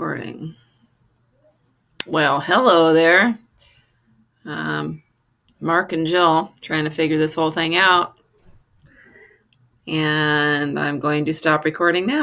recording. Well, hello there. Um, Mark and Jill trying to figure this whole thing out. And I'm going to stop recording now.